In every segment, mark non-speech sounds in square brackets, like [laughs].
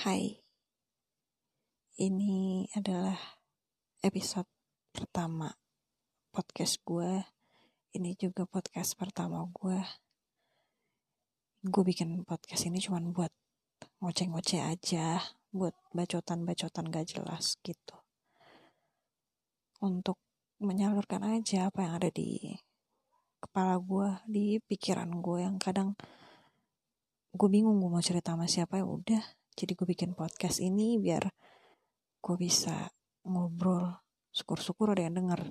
Hai, ini adalah episode pertama podcast gue. Ini juga podcast pertama gue. Gue bikin podcast ini cuma buat ngoceh-ngoceh aja, buat bacotan-bacotan gak jelas gitu. Untuk menyalurkan aja apa yang ada di kepala gue, di pikiran gue yang kadang gue bingung gue mau cerita sama siapa ya udah jadi gue bikin podcast ini biar gue bisa ngobrol. Syukur-syukur ada yang denger.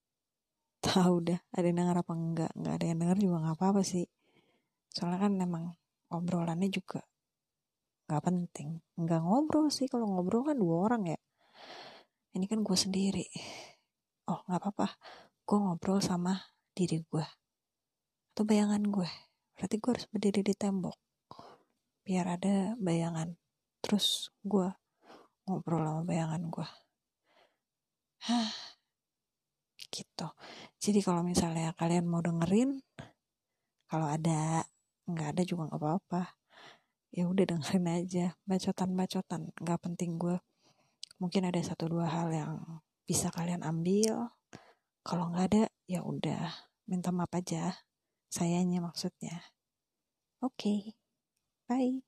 [laughs] Tahu dah ada yang denger apa enggak. Nggak ada yang denger juga nggak apa-apa sih. Soalnya kan memang obrolannya juga nggak penting. Nggak ngobrol sih kalau ngobrol kan dua orang ya. Ini kan gue sendiri. Oh nggak apa-apa. Gue ngobrol sama diri gue atau bayangan gue berarti gue harus berdiri di tembok biar ada bayangan. Terus gue ngobrol sama bayangan gue hah gitu. Jadi kalau misalnya kalian mau dengerin kalau ada nggak ada juga nggak apa-apa. Ya udah dengerin aja. Bacotan-bacotan nggak penting gue mungkin ada satu dua hal yang bisa kalian ambil. Kalau nggak ada ya udah. Minta maaf aja. Sayanya maksudnya. Oke. okay. Bye.